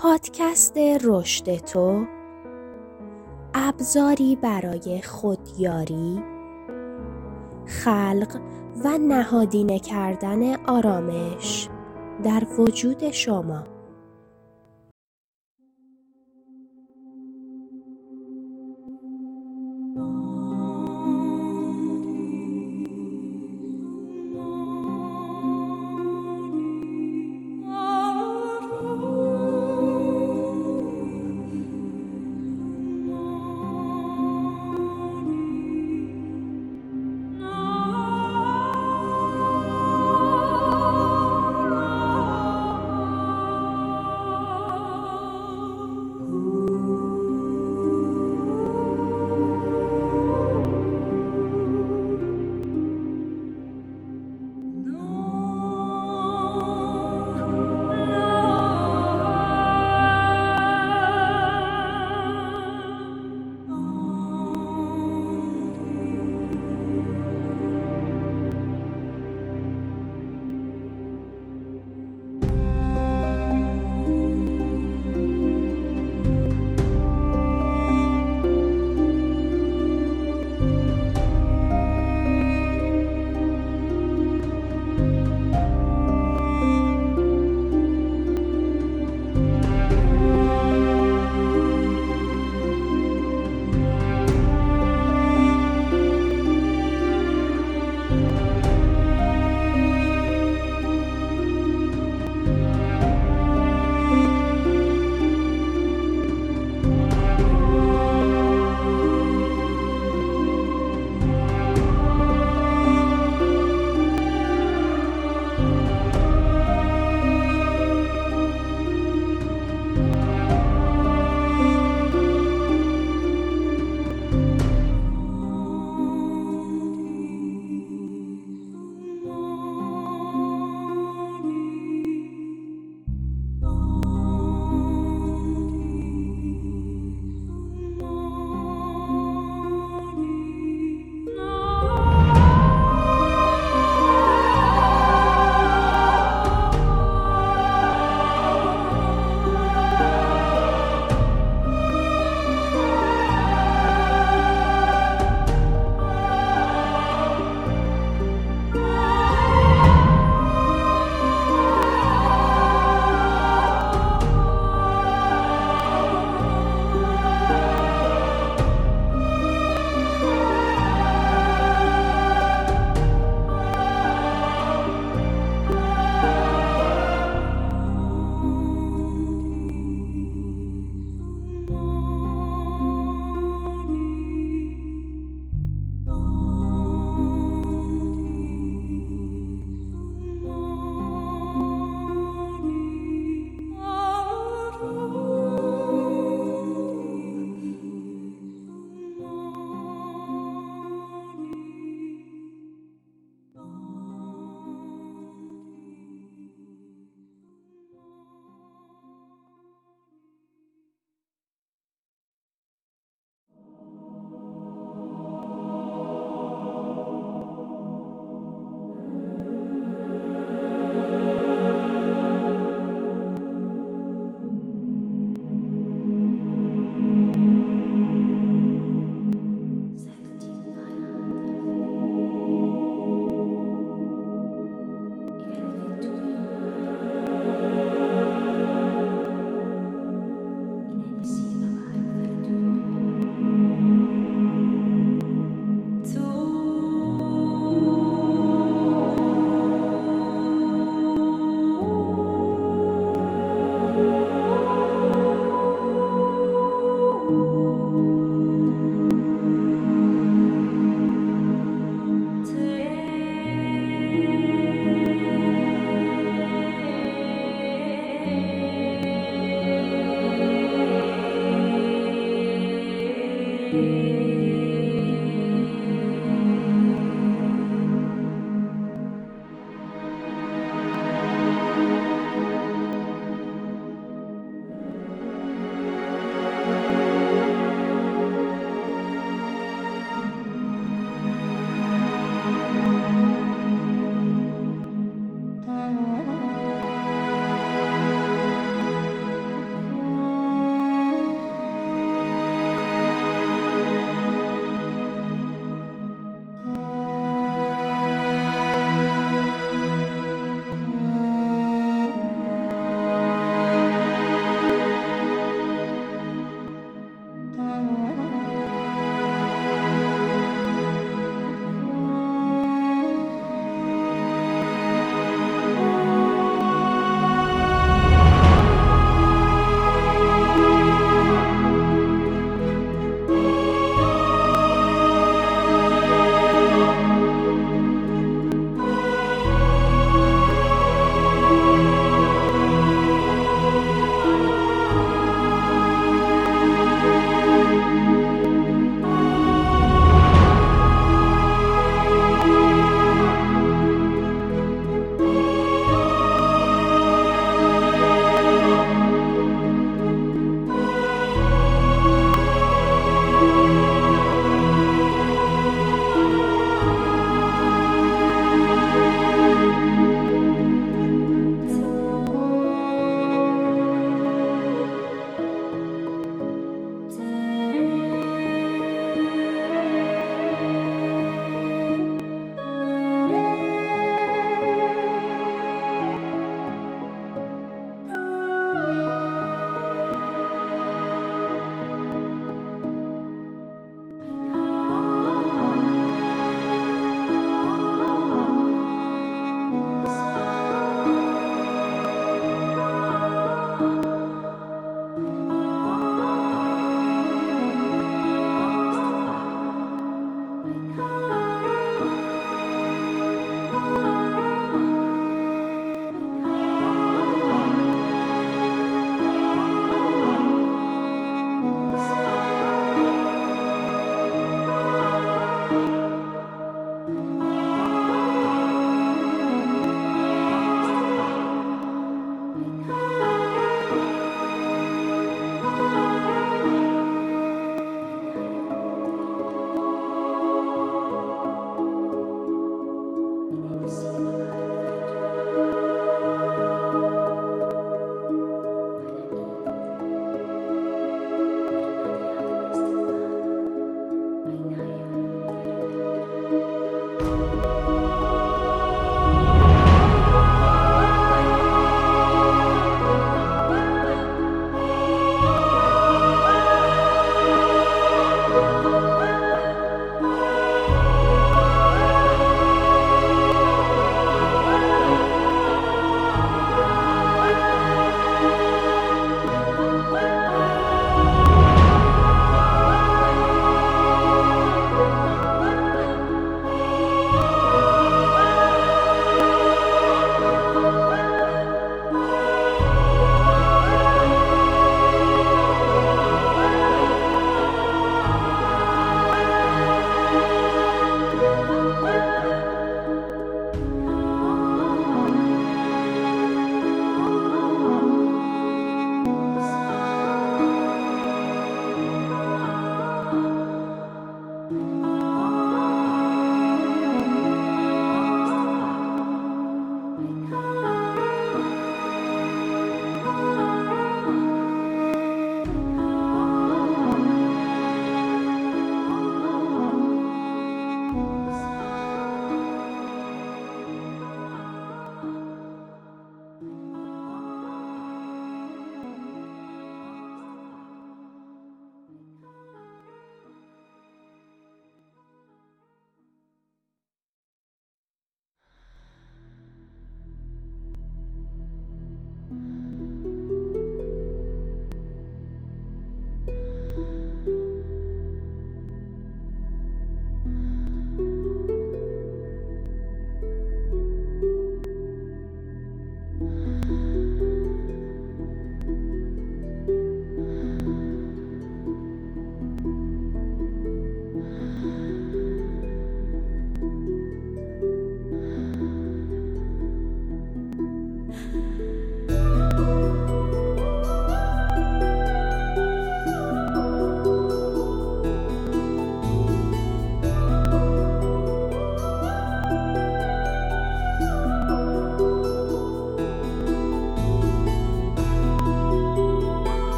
پادکست رشد تو ابزاری برای خودیاری خلق و نهادینه کردن آرامش در وجود شما.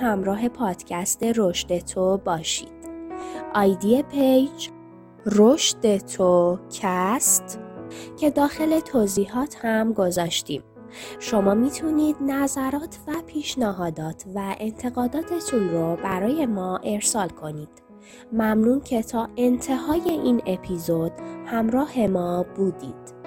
همراه پادکست رشد تو باشید. ID page رشد تو کست که داخل توضیحات هم گذاشتیم. شما می‌تونید نظرات و پیشنهادات و انتقاداتتون رو برای ما ارسال کنید. ممنون که تا انتهای این اپیزود همراه ما بودید.